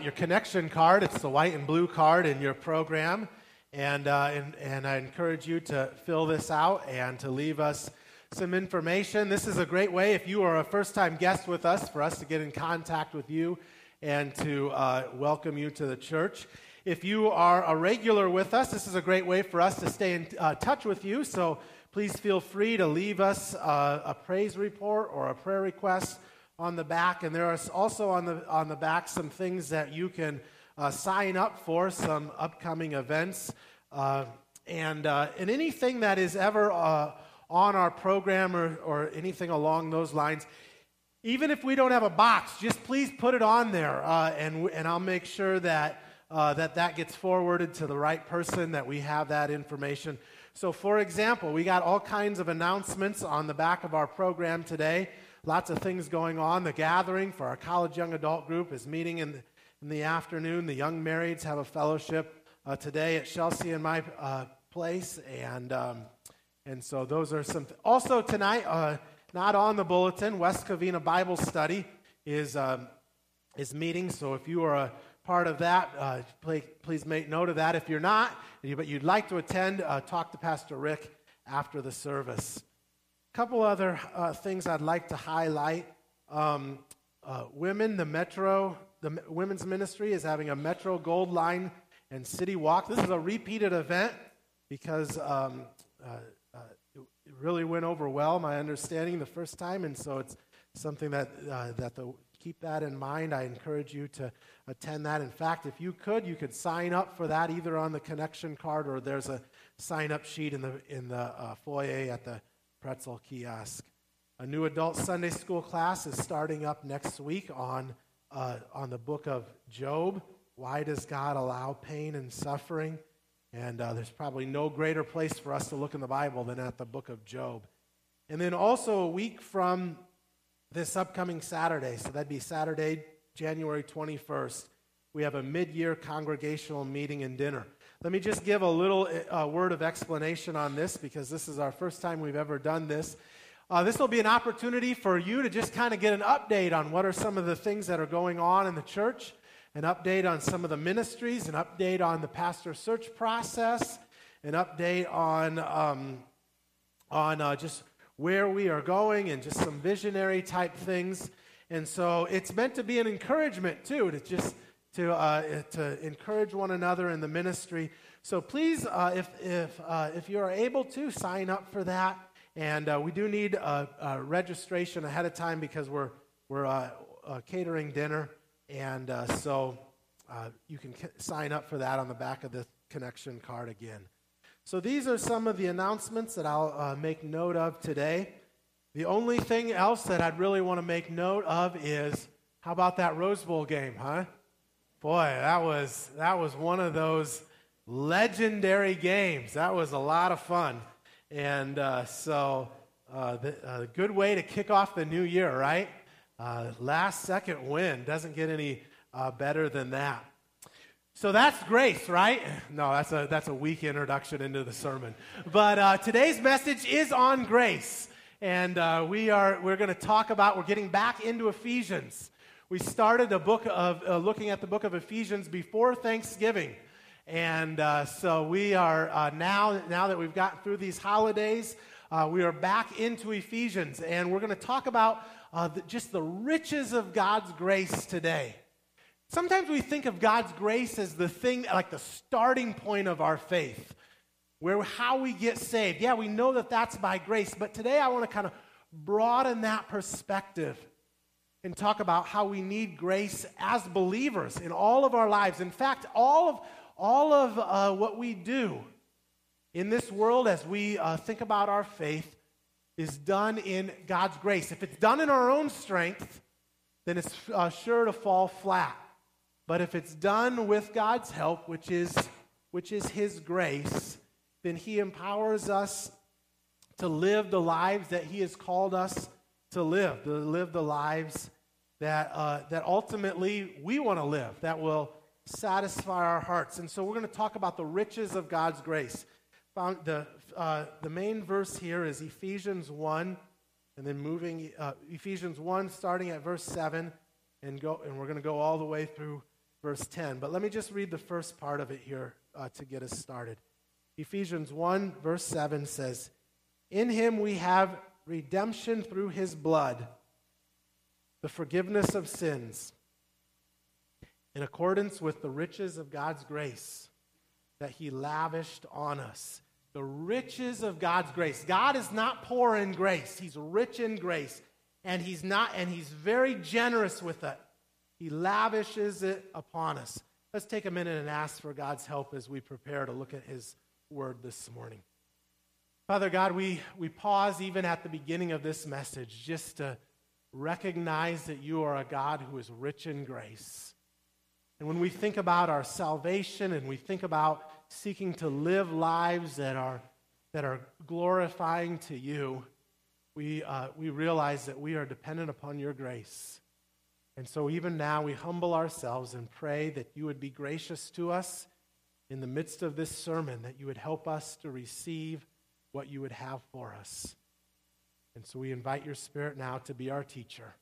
your connection card. It's the white and blue card in your program. And, uh, and, and I encourage you to fill this out and to leave us some information. This is a great way, if you are a first time guest with us, for us to get in contact with you and to uh, welcome you to the church. If you are a regular with us, this is a great way for us to stay in uh, touch with you. So please feel free to leave us uh, a praise report or a prayer request on the back, and there are also on the, on the back some things that you can uh, sign up for, some upcoming events, uh, and, uh, and anything that is ever uh, on our program or, or anything along those lines. Even if we don't have a box, just please put it on there, uh, and, and I'll make sure that, uh, that that gets forwarded to the right person, that we have that information. So, for example, we got all kinds of announcements on the back of our program today. Lots of things going on. The gathering for our college young adult group is meeting in the, in the afternoon. The young marrieds have a fellowship uh, today at Chelsea in my uh, place. And, um, and so those are some. Th- also, tonight, uh, not on the bulletin, West Covina Bible Study is, um, is meeting. So if you are a part of that, uh, please, please make note of that. If you're not, but you'd like to attend, uh, talk to Pastor Rick after the service couple other uh, things I'd like to highlight. Um, uh, women, the Metro, the women's ministry is having a Metro Gold Line and City Walk. This is a repeated event because um, uh, uh it really went over well, my understanding, the first time, and so it's something that uh, that the keep that in mind. I encourage you to attend that. In fact, if you could, you could sign up for that either on the connection card or there's a sign up sheet in the in the uh, foyer at the pretzel kiosk. A new adult Sunday school class is starting up next week on, uh, on the book of Job. Why does God allow pain and suffering? And uh, there's probably no greater place for us to look in the Bible than at the book of Job. And then also a week from this upcoming Saturday, so that'd be Saturday, January 21st, we have a mid year congregational meeting and dinner. Let me just give a little uh, word of explanation on this because this is our first time we've ever done this. Uh, this will be an opportunity for you to just kind of get an update on what are some of the things that are going on in the church, an update on some of the ministries, an update on the pastor search process, an update on, um, on uh, just where we are going and just some visionary type things. And so it's meant to be an encouragement, too, to just to, uh, to encourage one another in the ministry. So please, uh, if, if, uh, if you are able to, sign up for that. And uh, we do need registration ahead of time because we're, we're uh, uh, catering dinner. And so you can sign up for that on the back of the connection card again. So these are some of the announcements that I'll make note of today. The only thing else that I'd really want to make note of is how about that Rose Bowl game, huh? Boy, that was that was one of those legendary games. That was a lot of fun, and uh, so uh, the, a good way to kick off the new year, right? Uh, last second win doesn't get any uh, better than that. So that's grace, right? No, that's a that's a weak introduction into the sermon. But uh, today's message is on grace, and uh, we are we're going to talk about we're getting back into Ephesians. We started a book of uh, looking at the book of Ephesians before Thanksgiving. And uh, so we are uh, now, now that we've gotten through these holidays, uh, we are back into Ephesians. And we're going to talk about uh, the, just the riches of God's grace today. Sometimes we think of God's grace as the thing, like the starting point of our faith, where how we get saved. Yeah, we know that that's by grace, but today I want to kind of broaden that perspective and talk about how we need grace as believers in all of our lives. In fact, all of, all of uh, what we do in this world as we uh, think about our faith is done in God's grace. If it's done in our own strength, then it's uh, sure to fall flat. But if it's done with God's help, which is, which is His grace, then He empowers us to live the lives that He has called us to live, to live the lives that, uh, that ultimately we want to live, that will satisfy our hearts. And so we're going to talk about the riches of God's grace. Found the, uh, the main verse here is Ephesians 1, and then moving, uh, Ephesians 1, starting at verse 7, and, go, and we're going to go all the way through verse 10. But let me just read the first part of it here uh, to get us started. Ephesians 1, verse 7 says, In him we have redemption through his blood, the forgiveness of sins, in accordance with the riches of God's grace that he lavished on us. The riches of God's grace. God is not poor in grace, he's rich in grace. And he's not and he's very generous with it. He lavishes it upon us. Let's take a minute and ask for God's help as we prepare to look at his word this morning. Father God, we, we pause even at the beginning of this message just to recognize that you are a God who is rich in grace. And when we think about our salvation and we think about seeking to live lives that are, that are glorifying to you, we, uh, we realize that we are dependent upon your grace. And so, even now, we humble ourselves and pray that you would be gracious to us in the midst of this sermon, that you would help us to receive what you would have for us. And so, we invite your Spirit now to be our teacher.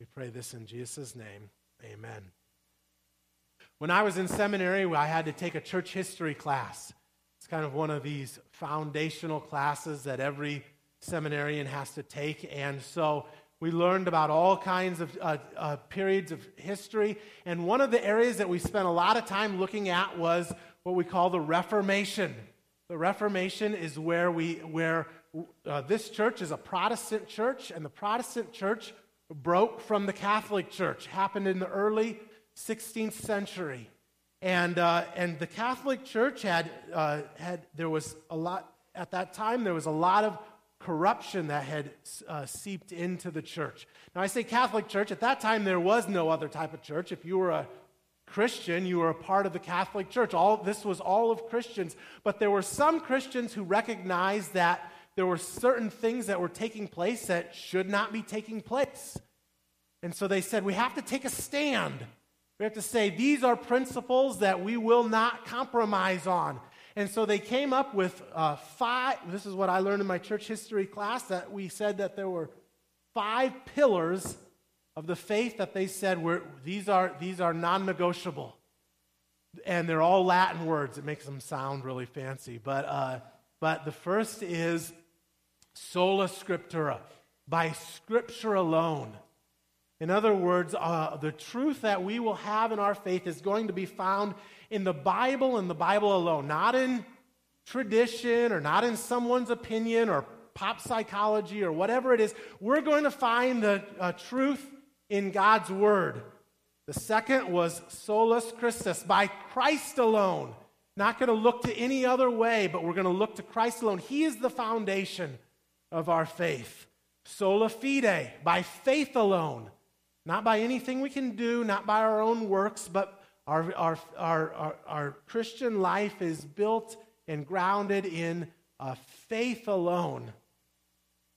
We pray this in Jesus' name. Amen. When I was in seminary, I had to take a church history class. It's kind of one of these foundational classes that every seminarian has to take. And so we learned about all kinds of uh, uh, periods of history. And one of the areas that we spent a lot of time looking at was what we call the Reformation. The Reformation is where, we, where uh, this church is a Protestant church, and the Protestant church broke from the Catholic Church. Happened in the early 16th century. And, uh, and the Catholic Church had, uh, had, there was a lot, at that time, there was a lot of corruption that had uh, seeped into the church. Now, I say Catholic Church. At that time, there was no other type of church. If you were a Christian, you were a part of the Catholic Church. All, this was all of Christians. But there were some Christians who recognized that there were certain things that were taking place that should not be taking place. And so they said, we have to take a stand. We have to say, these are principles that we will not compromise on. And so they came up with uh, five, this is what I learned in my church history class, that we said that there were five pillars of the faith that they said were, these are, these are non negotiable. And they're all Latin words. It makes them sound really fancy. But, uh, but the first is sola scriptura, by scripture alone. In other words, uh, the truth that we will have in our faith is going to be found in the Bible and the Bible alone, not in tradition or not in someone's opinion or pop psychology or whatever it is. We're going to find the uh, truth in God's Word. The second was solus Christus, by Christ alone. Not going to look to any other way, but we're going to look to Christ alone. He is the foundation of our faith. Sola fide, by faith alone. Not by anything we can do, not by our own works, but our, our, our, our, our Christian life is built and grounded in uh, faith alone.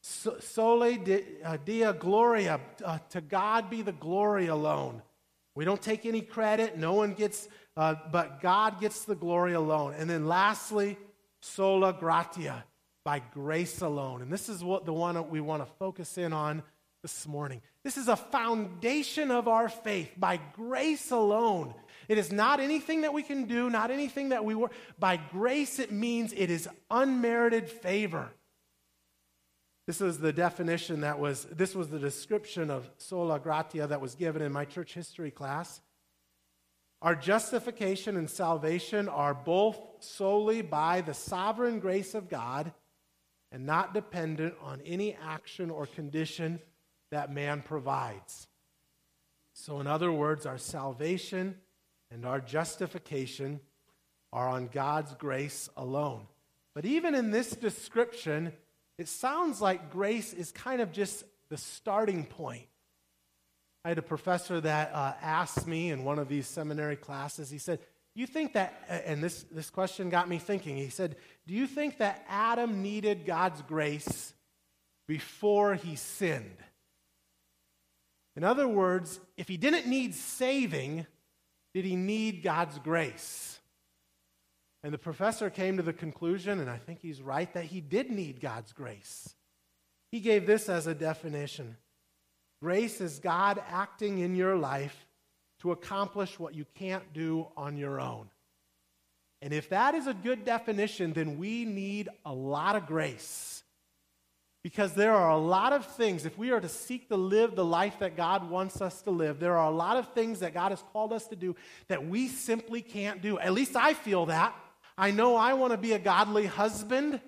So, sole uh, Deo Gloria, uh, to God be the glory alone. We don't take any credit, no one gets, uh, but God gets the glory alone. And then lastly, sola gratia, by grace alone. And this is what the one we want to focus in on this morning. This is a foundation of our faith by grace alone. It is not anything that we can do, not anything that we work. By grace, it means it is unmerited favor. This is the definition that was, this was the description of sola gratia that was given in my church history class. Our justification and salvation are both solely by the sovereign grace of God and not dependent on any action or condition that man provides. So, in other words, our salvation and our justification are on God's grace alone. But even in this description, it sounds like grace is kind of just the starting point. I had a professor that uh, asked me in one of these seminary classes, he said, You think that, and this, this question got me thinking. He said, Do you think that Adam needed God's grace before he sinned? In other words, if he didn't need saving, did he need God's grace? And the professor came to the conclusion, and I think he's right, that he did need God's grace. He gave this as a definition Grace is God acting in your life to accomplish what you can't do on your own. And if that is a good definition, then we need a lot of grace. Because there are a lot of things, if we are to seek to live the life that God wants us to live, there are a lot of things that God has called us to do that we simply can't do. At least I feel that. I know I want to be a godly husband,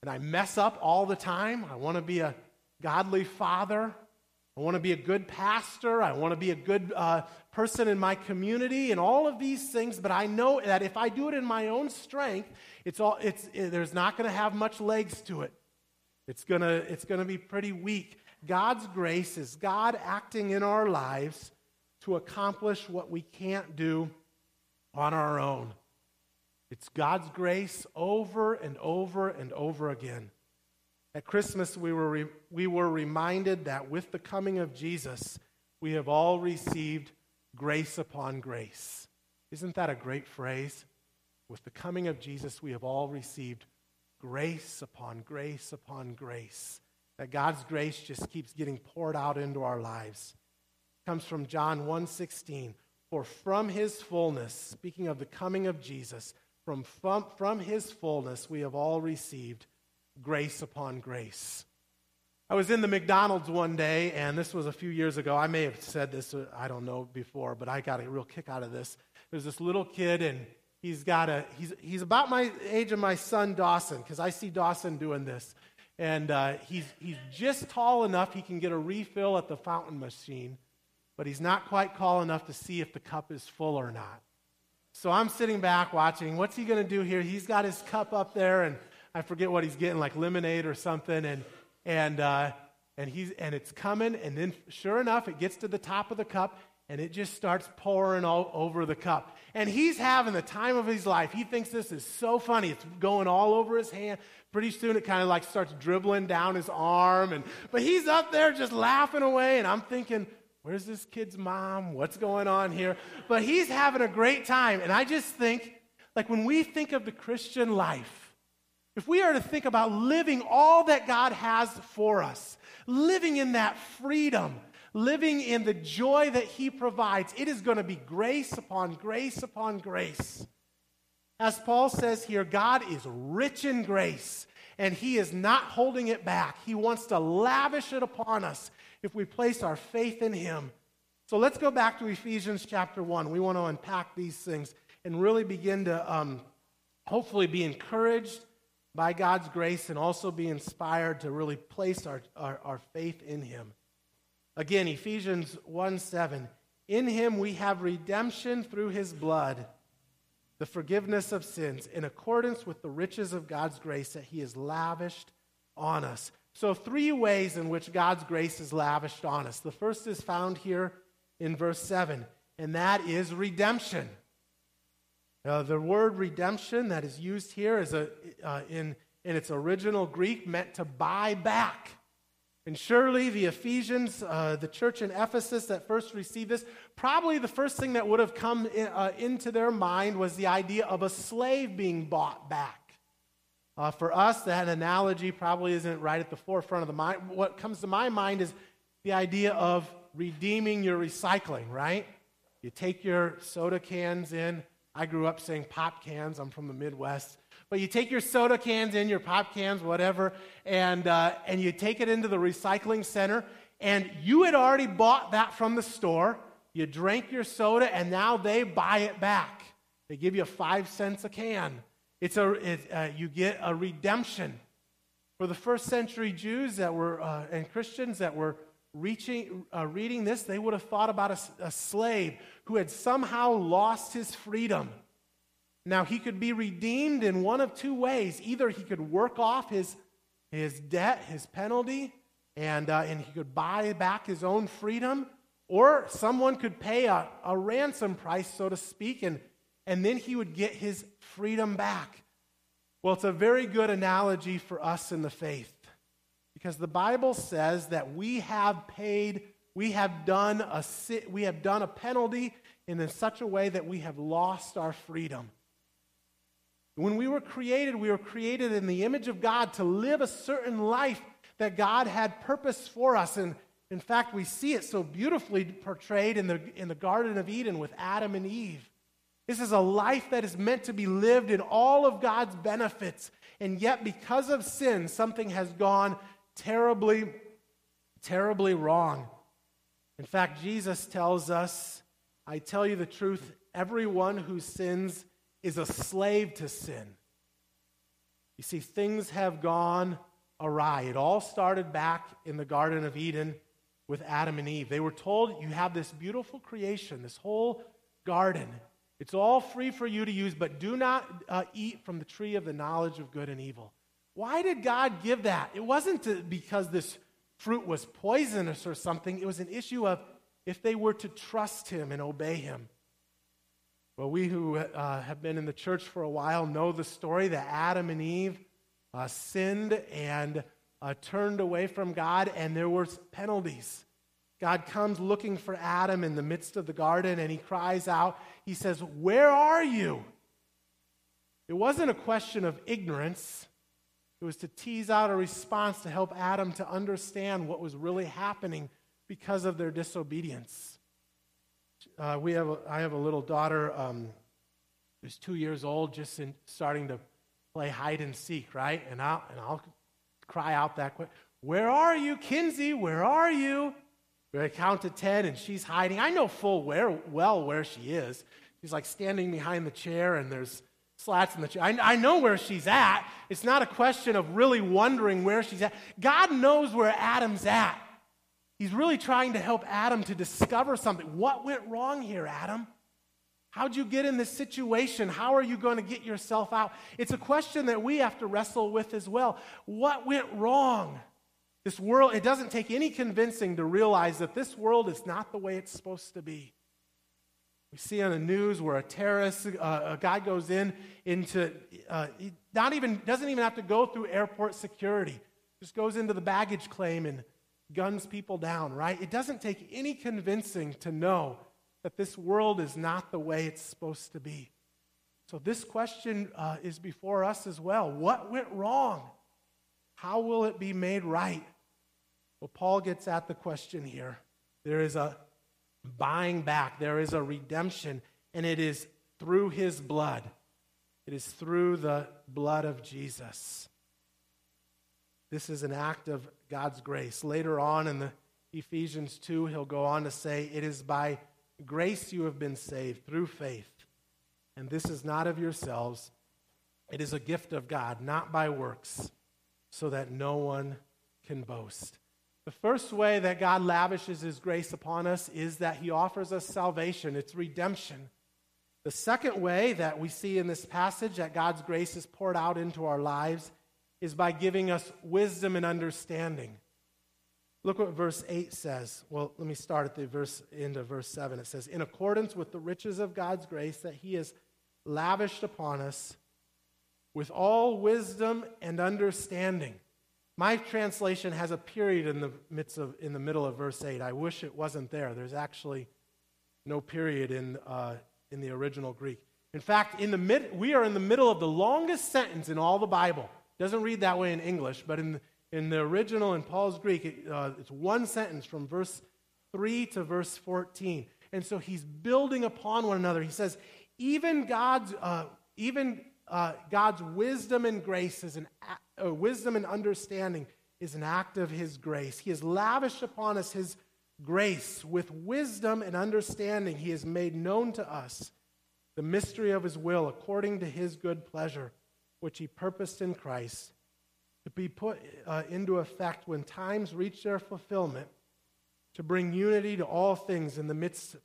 and I mess up all the time. I want to be a godly father. I want to be a good pastor. I want to be a good uh, person in my community and all of these things. But I know that if I do it in my own strength, it's all, it's, it, there's not going to have much legs to it. It's going to it's going to be pretty weak. God's grace is God acting in our lives to accomplish what we can't do on our own. It's God's grace over and over and over again. At Christmas, we were, re- we were reminded that with the coming of Jesus, we have all received grace upon grace. Isn't that a great phrase? With the coming of Jesus, we have all received grace upon grace upon grace. That God's grace just keeps getting poured out into our lives. It comes from John 1:16. For from his fullness, speaking of the coming of Jesus, from, from, from his fullness we have all received grace upon grace. I was in the McDonald's one day, and this was a few years ago. I may have said this, uh, I don't know, before, but I got a real kick out of this. There's this little kid, and he's got a, he's, he's about my age of my son Dawson, because I see Dawson doing this. And uh, he's, he's just tall enough he can get a refill at the fountain machine, but he's not quite tall enough to see if the cup is full or not. So I'm sitting back watching. What's he going to do here? He's got his cup up there, and I forget what he's getting, like lemonade or something, and and uh, and he's and it's coming, and then sure enough, it gets to the top of the cup, and it just starts pouring all over the cup. And he's having the time of his life. He thinks this is so funny. It's going all over his hand. Pretty soon, it kind of like starts dribbling down his arm, and but he's up there just laughing away, and I'm thinking. Where's this kid's mom? What's going on here? But he's having a great time. And I just think, like, when we think of the Christian life, if we are to think about living all that God has for us, living in that freedom, living in the joy that He provides, it is going to be grace upon grace upon grace. As Paul says here, God is rich in grace, and He is not holding it back. He wants to lavish it upon us if we place our faith in Him. So let's go back to Ephesians chapter 1. We want to unpack these things and really begin to um, hopefully be encouraged by God's grace and also be inspired to really place our, our, our faith in Him. Again, Ephesians 1 7. In Him we have redemption through His blood, the forgiveness of sins, in accordance with the riches of God's grace that He has lavished on us. So, three ways in which God's grace is lavished on us. The first is found here in verse 7, and that is redemption. Uh, the word redemption that is used here is a, uh, in, in its original Greek meant to buy back. And surely the Ephesians, uh, the church in Ephesus that first received this, probably the first thing that would have come in, uh, into their mind was the idea of a slave being bought back. Uh, for us, that analogy probably isn't right at the forefront of the mind. What comes to my mind is the idea of redeeming your recycling, right? You take your soda cans in, I grew up saying pop cans. I'm from the Midwest. But you take your soda cans in, your pop cans, whatever, and, uh, and you take it into the recycling center, and you had already bought that from the store. You drank your soda, and now they buy it back. They give you five cents a can. It's a, it, uh, you get a redemption. For the first century Jews that were, uh, and Christians that were reaching, uh, reading this, they would have thought about a, a slave who had somehow lost his freedom. Now, he could be redeemed in one of two ways. Either he could work off his, his debt, his penalty, and, uh, and he could buy back his own freedom, or someone could pay a, a ransom price, so to speak, and, and then he would get his freedom back. Well, it's a very good analogy for us in the faith. Because the Bible says that we have paid, we have done a, we have done a penalty and in such a way that we have lost our freedom. When we were created, we were created in the image of God to live a certain life that God had purpose for us. And, In fact, we see it so beautifully portrayed in the, in the Garden of Eden with Adam and Eve. This is a life that is meant to be lived in all of God's benefits. And yet, because of sin, something has gone terribly, terribly wrong. In fact, Jesus tells us, I tell you the truth, everyone who sins is a slave to sin. You see, things have gone awry. It all started back in the Garden of Eden with Adam and Eve. They were told, You have this beautiful creation, this whole garden. It's all free for you to use, but do not uh, eat from the tree of the knowledge of good and evil. Why did God give that? It wasn't to, because this fruit was poisonous or something, it was an issue of if they were to trust Him and obey Him. Well, we who uh, have been in the church for a while know the story that Adam and Eve uh, sinned and uh, turned away from God, and there were penalties. God comes looking for Adam in the midst of the garden, and he cries out. He says, Where are you? It wasn't a question of ignorance. It was to tease out a response to help Adam to understand what was really happening because of their disobedience. Uh, we have a, I have a little daughter um, who's two years old, just in, starting to play hide and seek, right? And I'll, and I'll cry out that quick, Where are you, Kinsey? Where are you? I count to 10 and she's hiding. I know full where, well where she is. She's like standing behind the chair and there's slats in the chair. I, I know where she's at. It's not a question of really wondering where she's at. God knows where Adam's at. He's really trying to help Adam to discover something. What went wrong here, Adam? How'd you get in this situation? How are you going to get yourself out? It's a question that we have to wrestle with as well. What went wrong? This world, it doesn't take any convincing to realize that this world is not the way it's supposed to be. We see on the news where a terrorist, uh, a guy goes in into, uh, not even, doesn't even have to go through airport security, just goes into the baggage claim and guns people down, right? It doesn't take any convincing to know that this world is not the way it's supposed to be. So, this question uh, is before us as well. What went wrong? How will it be made right? Well, Paul gets at the question here. There is a buying back, there is a redemption, and it is through his blood. It is through the blood of Jesus. This is an act of God's grace. Later on in the Ephesians 2, he'll go on to say, It is by grace you have been saved through faith. And this is not of yourselves, it is a gift of God, not by works so that no one can boast. The first way that God lavishes his grace upon us is that he offers us salvation, it's redemption. The second way that we see in this passage that God's grace is poured out into our lives is by giving us wisdom and understanding. Look what verse 8 says. Well, let me start at the verse end of verse 7. It says, In accordance with the riches of God's grace that he has lavished upon us, with all wisdom and understanding. My translation has a period in the midst of in the middle of verse 8. I wish it wasn't there. There's actually no period in uh, in the original Greek. In fact, in the mid, we are in the middle of the longest sentence in all the Bible. It doesn't read that way in English, but in in the original in Paul's Greek, it, uh, it's one sentence from verse 3 to verse 14. And so he's building upon one another. He says, even God's, uh, even uh, God's wisdom and grace is an uh, wisdom and understanding is an act of His grace. He has lavished upon us His grace with wisdom and understanding. He has made known to us the mystery of His will according to His good pleasure, which He purposed in Christ to be put uh, into effect when times reach their fulfillment, to bring unity to all things in the midst,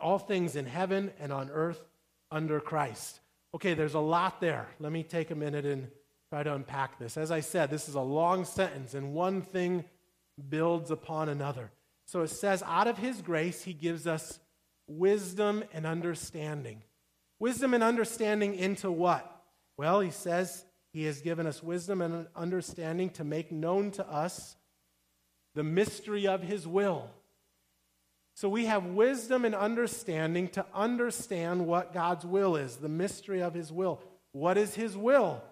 all things in heaven and on earth under Christ. Okay, there's a lot there. Let me take a minute and try to unpack this. As I said, this is a long sentence, and one thing builds upon another. So it says, out of his grace, he gives us wisdom and understanding. Wisdom and understanding into what? Well, he says he has given us wisdom and understanding to make known to us the mystery of his will. So we have wisdom and understanding to understand what God's will is, the mystery of his will. What is his will?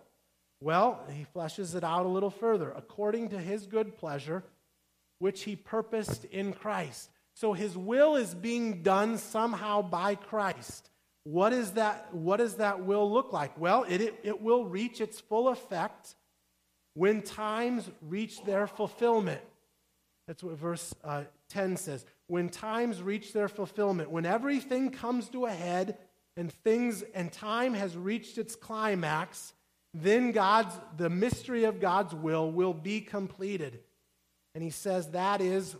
Well, he fleshes it out a little further. According to his good pleasure, which he purposed in Christ. So his will is being done somehow by Christ. What, is that, what does that will look like? Well, it, it, it will reach its full effect when times reach their fulfillment. That's what verse uh, 10 says. When times reach their fulfillment, when everything comes to a head and things and time has reached its climax, then God's the mystery of God's will will be completed. And he says that is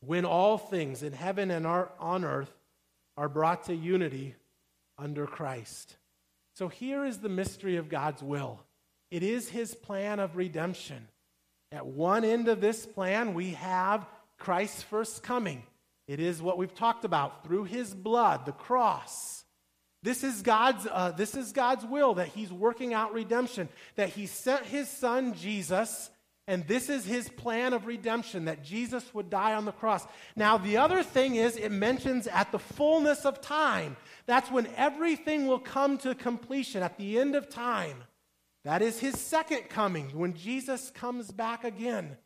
when all things in heaven and on earth are brought to unity under Christ. So here is the mystery of God's will. It is his plan of redemption. At one end of this plan, we have Christ's first coming. It is what we've talked about through his blood, the cross. This is God's, uh, this is God's will that he's working out redemption, that he sent his son Jesus, and this is his plan of redemption, that Jesus would die on the cross. Now, the other thing is, it mentions at the fullness of time. That's when everything will come to completion, at the end of time. That is his second coming, when Jesus comes back again.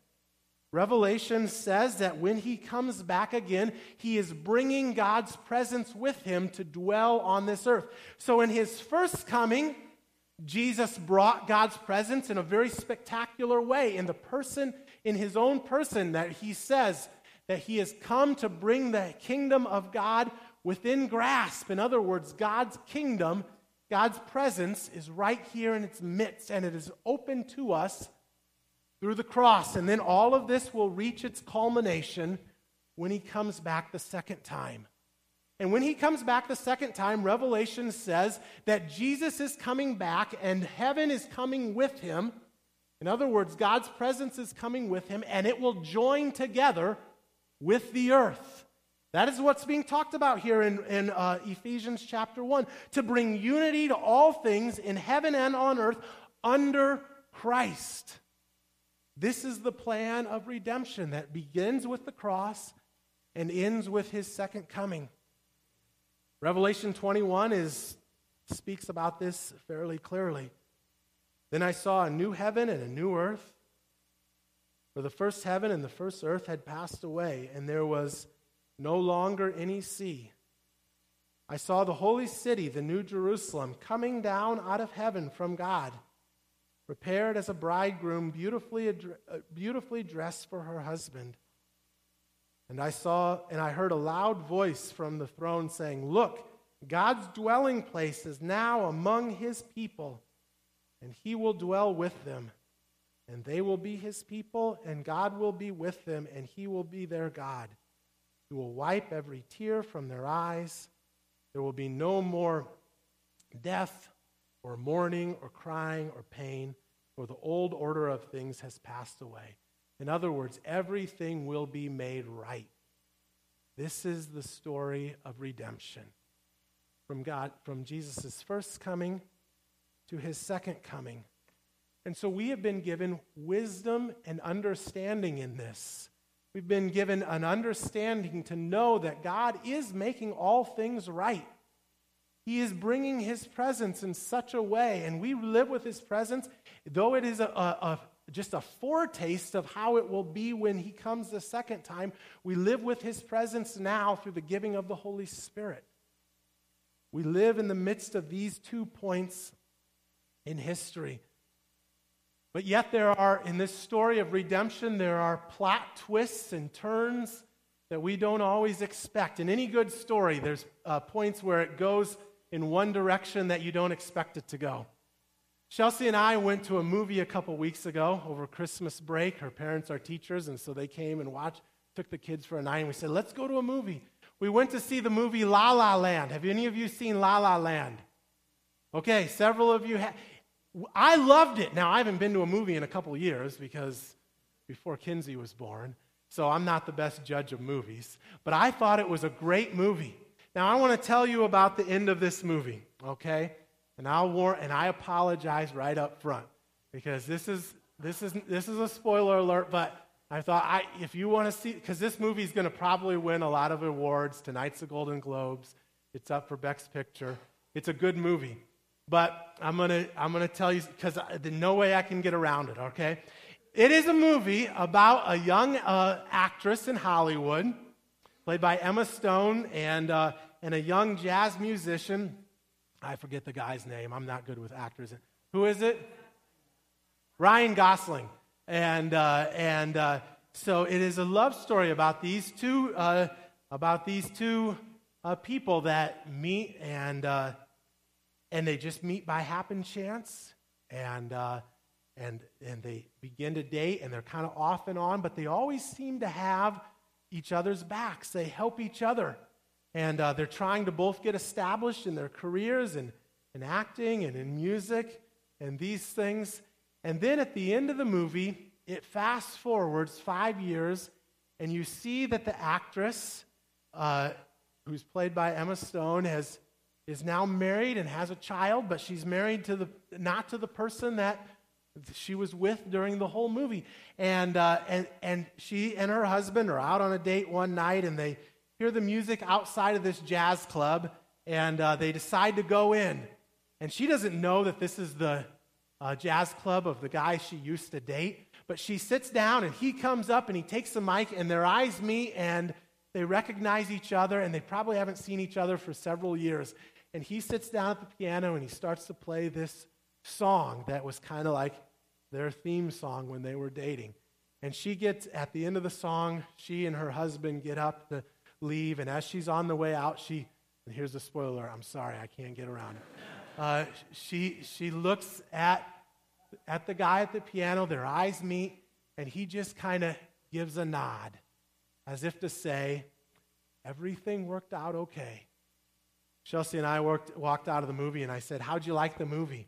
Revelation says that when he comes back again, he is bringing God's presence with him to dwell on this earth. So, in his first coming, Jesus brought God's presence in a very spectacular way in the person, in his own person, that he says that he has come to bring the kingdom of God within grasp. In other words, God's kingdom, God's presence is right here in its midst, and it is open to us through the cross. And then all of this will reach its culmination when he comes back the second time. And when he comes back the second time, Revelation says that Jesus is coming back and heaven is coming with him. In other words, God's presence is coming with him and it will join together with the earth. That is what's being talked about here in, in uh, Ephesians chapter 1 to bring unity to all things in heaven and on earth under Christ. This is the plan of redemption that begins with the cross and ends with his second coming. Revelation 21 is, speaks about this fairly clearly. Then I saw a new heaven and a new earth. For the first heaven and the first earth had passed away, and there was no longer any sea. I saw the holy city, the new Jerusalem, coming down out of heaven from God prepared as a bridegroom, beautifully, uh, beautifully dressed for her husband. And I saw, and I heard a loud voice from the throne saying, Look, God's dwelling place is now among his people, and he will dwell with them. And they will be his people, and God will be with them, and he will be their God. He will wipe every tear from their eyes. There will be no more death or mourning or crying or pain, for the old order of things has passed away. In other words, everything will be made right. This is the story of redemption. From God, from Jesus' first coming to his second coming. And so we have been given wisdom and understanding in this. We've been given an understanding to know that God is making all things right. He is bringing his presence in such a way, and we live with his presence, though it is a, a, a, just a foretaste of how it will be when he comes the second time. We live with his presence now through the giving of the Holy Spirit. We live in the midst of these two points in history. But yet, there are, in this story of redemption, there are plot twists and turns that we don't always expect. In any good story, there's uh, points where it goes in one direction that you don't expect it to go. Chelsea and I went to a movie a couple weeks ago over Christmas break. Her parents are teachers, and so they came and watched, took the kids for a night, and we said, let's go to a movie. We went to see the movie La La Land. Have any of you seen La La Land? Okay, several of you have. I loved it. Now, I haven't been to a movie in a couple years because before Kinsey was born, so I'm not the best judge of movies. But I thought it was a great movie. Now, I want to tell you about the end of this movie, okay? And I'll warn, and I apologize right up front because this is this is this is a spoiler alert. But I thought, I, if you want to see, because this movie is going to probably win a lot of awards. Tonight's the Golden Globes. It's up for Best Picture. It's a good movie. But I'm gonna I'm gonna tell you because there's no way I can get around it. Okay, it is a movie about a young uh, actress in Hollywood, played by Emma Stone, and, uh, and a young jazz musician. I forget the guy's name. I'm not good with actors. Who is it? Ryan Gosling. And, uh, and uh, so it is a love story about these two, uh, about these two uh, people that meet and, and they just meet by happen chance. And and, and they begin to date and they're kind of off and on, but they always seem to have each other's backs. They help each other. And uh, they're trying to both get established in their careers and in acting and in music and these things. And then at the end of the movie, it fast forwards five years, and you see that the actress, uh, who's played by Emma Stone, has, is now married and has a child, but she's married to the, not to the person that she was with during the whole movie. And, uh, and, and she and her husband are out on a date one night and they hear the music outside of this jazz club and uh, they decide to go in. And she doesn't know that this is the uh, jazz club of the guy she used to date. But she sits down and he comes up and he takes the mic and their eyes meet and they recognize each other and they probably haven't seen each other for several years. And he sits down at the piano and he starts to play this song that was kind of like their theme song when they were dating. And she gets, at the end of the song, she and her husband get up to leave. And as she's on the way out, she, and here's the spoiler I'm sorry, I can't get around it. Uh, she, she looks at, at the guy at the piano, their eyes meet, and he just kind of gives a nod as if to say, Everything worked out okay. Chelsea and I worked, walked out of the movie, and I said, How'd you like the movie?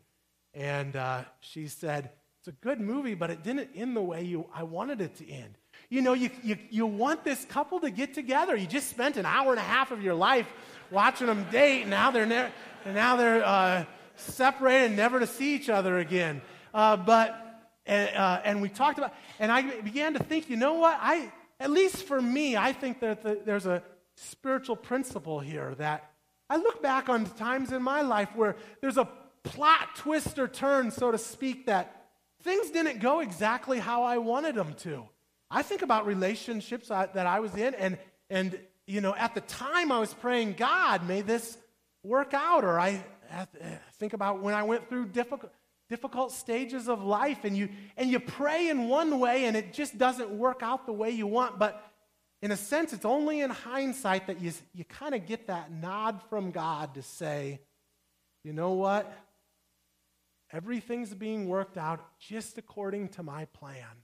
And uh, she said, It's a good movie, but it didn't end the way you, I wanted it to end. You know, you, you, you want this couple to get together. You just spent an hour and a half of your life watching them date, and now they're, ne- and now they're uh, separated and never to see each other again. Uh, but, and, uh, and we talked about, and I began to think, you know what? I, at least for me, I think that the, there's a spiritual principle here that I look back on times in my life where there's a plot twist or turn, so to speak, that things didn't go exactly how I wanted them to. I think about relationships that I was in, and, and you know, at the time I was praying, God, may this work out. Or I think about when I went through difficult, difficult stages of life, and you, and you pray in one way, and it just doesn't work out the way you want. But in a sense, it's only in hindsight that you, you kind of get that nod from God to say, you know what? Everything's being worked out just according to my plan.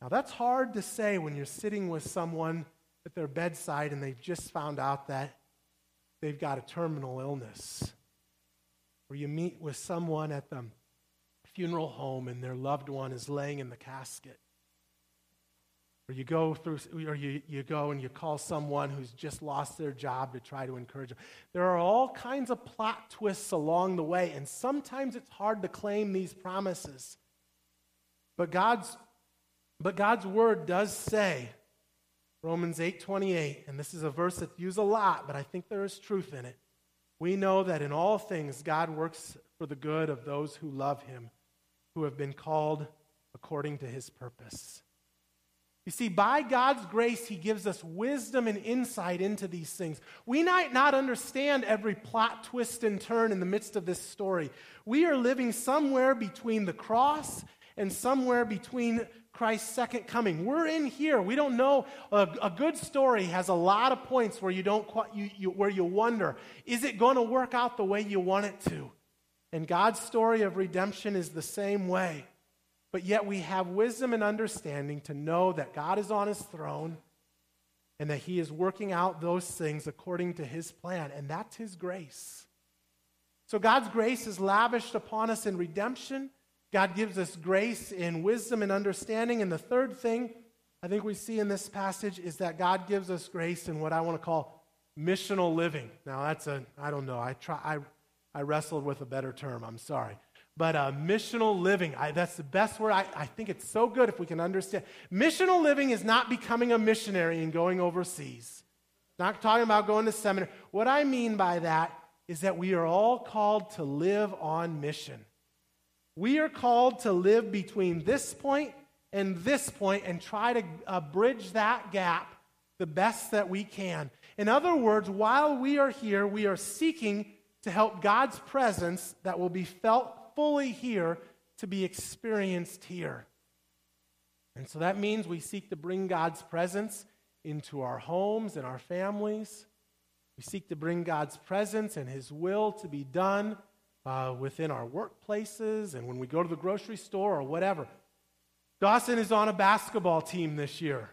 Now, that's hard to say when you're sitting with someone at their bedside and they've just found out that they've got a terminal illness. Or you meet with someone at the funeral home and their loved one is laying in the casket. Or you go through, or you, you go and you call someone who's just lost their job to try to encourage them. There are all kinds of plot twists along the way, and sometimes it's hard to claim these promises. But God's, but God's word does say, Romans 8 28, and this is a verse that's used a lot, but I think there is truth in it. We know that in all things God works for the good of those who love him, who have been called according to his purpose. You see, by God's grace, He gives us wisdom and insight into these things. We might not understand every plot, twist, and turn in the midst of this story. We are living somewhere between the cross and somewhere between Christ's second coming. We're in here. We don't know. A, a good story has a lot of points where you don't quite, you, you, where you wonder, is it going to work out the way you want it to? And God's story of redemption is the same way. But yet we have wisdom and understanding to know that God is on his throne and that he is working out those things according to his plan, and that's his grace. So God's grace is lavished upon us in redemption. God gives us grace in wisdom and understanding. And the third thing I think we see in this passage is that God gives us grace in what I want to call missional living. Now, that's a, I don't know, I, try, I, I wrestled with a better term, I'm sorry but uh, missional living. I, that's the best word. I, I think it's so good if we can understand. Missional living is not becoming a missionary and going overseas. Not talking about going to seminary. What I mean by that is that we are all called to live on mission. We are called to live between this point and this point and try to uh, bridge that gap the best that we can. In other words, while we are here, we are seeking to help God's presence that will be felt fully here to be experienced here. And so that means we seek to bring God's presence into our homes and our families. We seek to bring God's presence and His will to be done uh, within our workplaces and when we go to the grocery store or whatever. Dawson is on a basketball team this year.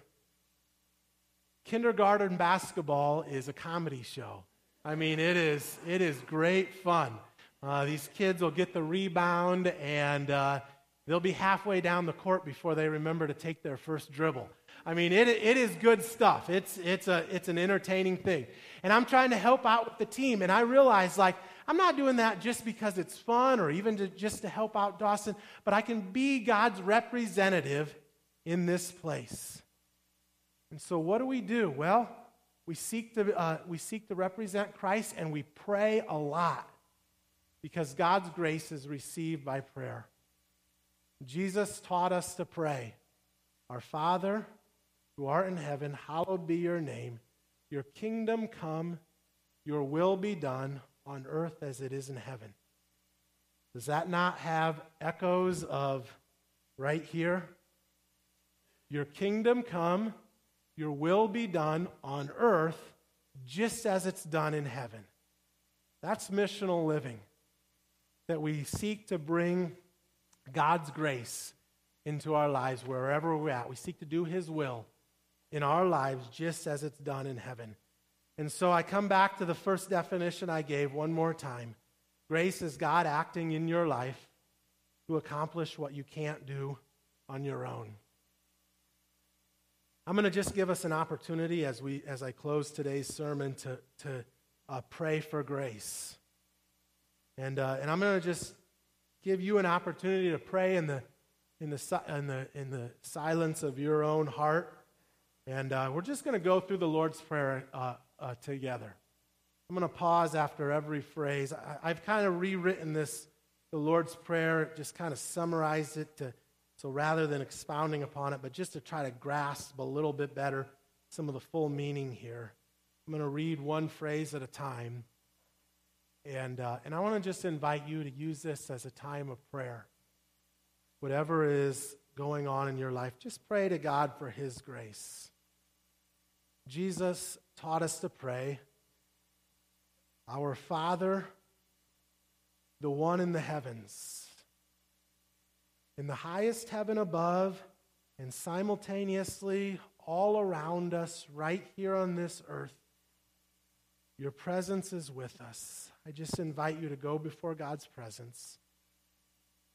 Kindergarten basketball is a comedy show. I mean, it is, it is great fun. Uh, these kids will get the rebound and uh, they'll be halfway down the court before they remember to take their first dribble. I mean, it, it is good stuff. It's, it's, a, it's an entertaining thing. And I'm trying to help out with the team. And I realize, like, I'm not doing that just because it's fun or even to, just to help out Dawson, but I can be God's representative in this place. And so, what do we do? Well, we seek to, uh, we seek to represent Christ and we pray a lot because God's grace is received by prayer. Jesus taught us to pray Our Father, who art in heaven, hallowed be your name. Your kingdom come, your will be done on earth as it is in heaven. Does that not have echoes of right here? Your kingdom come, your will be done on earth just as it's done in heaven. That's missional living that we seek to bring God's grace into our lives wherever we're at. We seek to do His will in our lives just as it's done in heaven. And so I come back to the first definition I gave one more time. Grace is God acting in your life to accomplish what you can't do on your own. I'm going to just give us an opportunity as, we, as I close today's sermon to, to uh, pray for grace. And, uh, and I'm going to just give you an opportunity to pray in the, in the, in the, in the silence of your own heart. And uh, we're just going to go through the Lord's Prayer uh, uh, together. I'm going to pause after every phrase. I, have kind of rewritten this, the Lord's Prayer, just kind of summarized it to, so rather than expounding upon it, but just to try to grasp a little bit better some of the full meaning here. I'm going to read one phrase at a time. And, uh, and I want to just invite you to use this as a time of prayer. Whatever is going on in your life, just pray to God for His grace. Jesus taught us to pray Our Father, the one in the heavens, in the highest heaven above, and simultaneously all around us, right here on this earth, your presence is with us. I just invite you to go before God's presence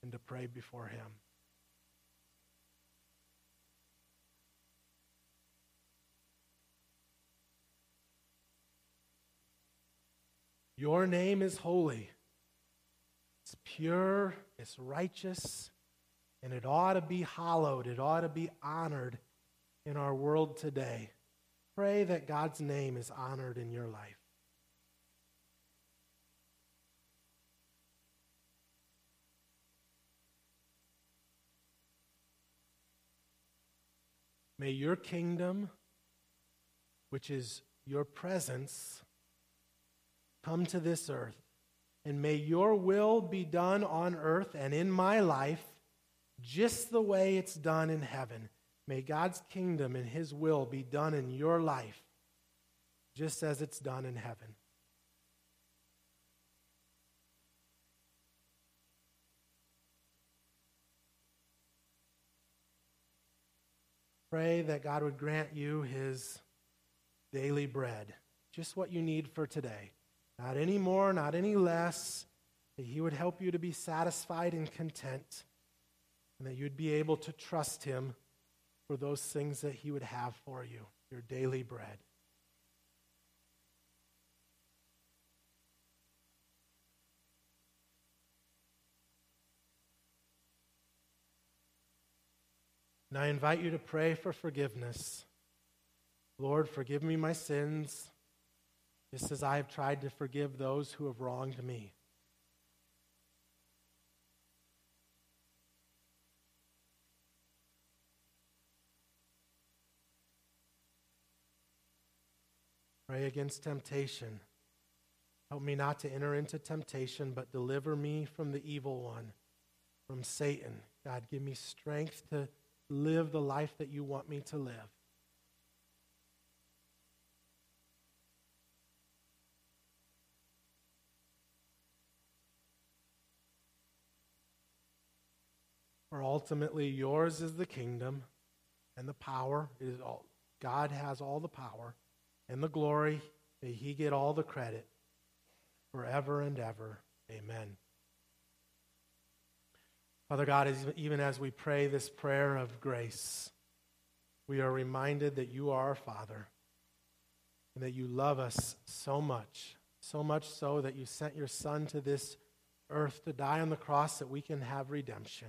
and to pray before Him. Your name is holy. It's pure, it's righteous, and it ought to be hallowed. It ought to be honored in our world today. Pray that God's name is honored in your life. May your kingdom, which is your presence, come to this earth. And may your will be done on earth and in my life just the way it's done in heaven. May God's kingdom and his will be done in your life just as it's done in heaven. Pray that God would grant you his daily bread, just what you need for today. Not any more, not any less. That he would help you to be satisfied and content, and that you'd be able to trust him for those things that he would have for you, your daily bread. And I invite you to pray for forgiveness. Lord, forgive me my sins, just as I have tried to forgive those who have wronged me. Pray against temptation. Help me not to enter into temptation, but deliver me from the evil one, from Satan. God, give me strength to live the life that you want me to live. For ultimately, yours is the kingdom and the power. It is all, God has all the power and the glory. May He get all the credit forever and ever. Amen. Father God, even as we pray this prayer of grace, we are reminded that you are our Father and that you love us so much, so much so that you sent your Son to this earth to die on the cross that we can have redemption.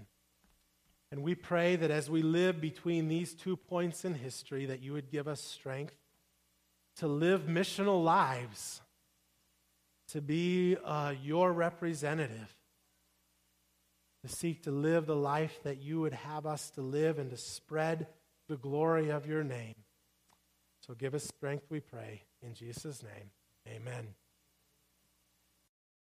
And we pray that as we live between these two points in history, that you would give us strength to live missional lives, to be uh, your representative, to seek to live the life that you would have us to live and to spread the glory of your name. So give us strength, we pray. In Jesus' name, amen.